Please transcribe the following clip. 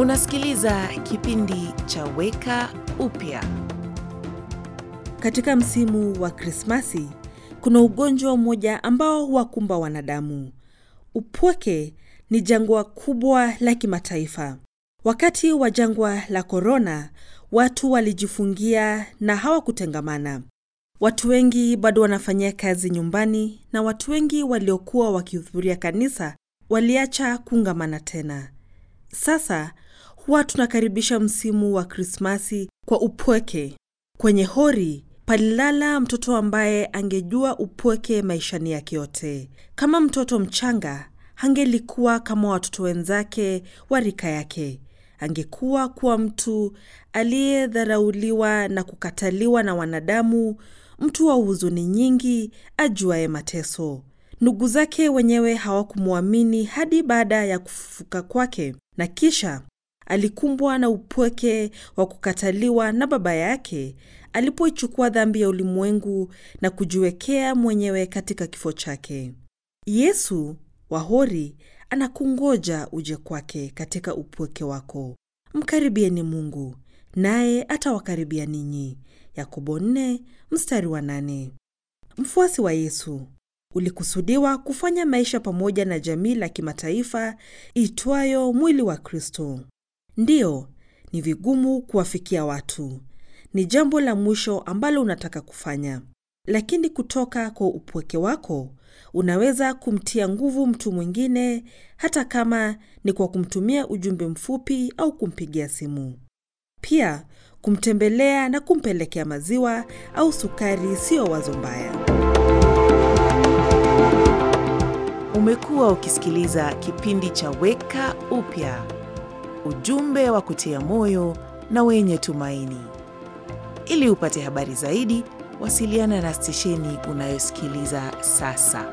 Unasikiliza kipindi cha Weka Upya. Katika msimu wa Krismasi kuna ugonjwa mmoja ambao huwakumba wanadamu. Upweke ni jangwa kubwa la kimataifa. Wakati wa jangwa la korona, watu walijifungia na hawakutengamana. Watu wengi bado wanafanyia kazi nyumbani, na watu wengi waliokuwa wakihudhuria kanisa waliacha kuungamana tena. Sasa huwa tunakaribisha msimu wa Krismasi kwa upweke. Kwenye hori palilala mtoto ambaye angejua upweke maishani yake yote. Kama mtoto mchanga, hangelikuwa kama watoto wenzake wa rika yake. Angekuwa kuwa mtu aliyedharauliwa na kukataliwa na wanadamu, mtu wa huzuni nyingi, ajuaye mateso. Ndugu zake wenyewe hawakumwamini hadi baada ya kufufuka kwake, na kisha alikumbwa na upweke wa kukataliwa na baba yake alipoichukua dhambi ya ulimwengu na kujiwekea mwenyewe katika kifo chake. Yesu wahori anakungoja uje kwake katika upweke wako. Mkaribieni Mungu naye atawakaribia ninyi. Yakobo 4 mstari wa 8. Mfuasi wa Yesu ulikusudiwa kufanya maisha pamoja na jamii la kimataifa itwayo mwili wa Kristo. Ndiyo, ni vigumu kuwafikia watu, ni jambo la mwisho ambalo unataka kufanya, lakini kutoka kwa upweke wako unaweza kumtia nguvu mtu mwingine, hata kama ni kwa kumtumia ujumbe mfupi au kumpigia simu. Pia kumtembelea na kumpelekea maziwa au sukari siyo wazo mbaya. Umekuwa ukisikiliza kipindi cha Weka Upya, ujumbe wa kutia moyo na wenye tumaini. Ili upate habari zaidi, wasiliana na stesheni unayosikiliza sasa.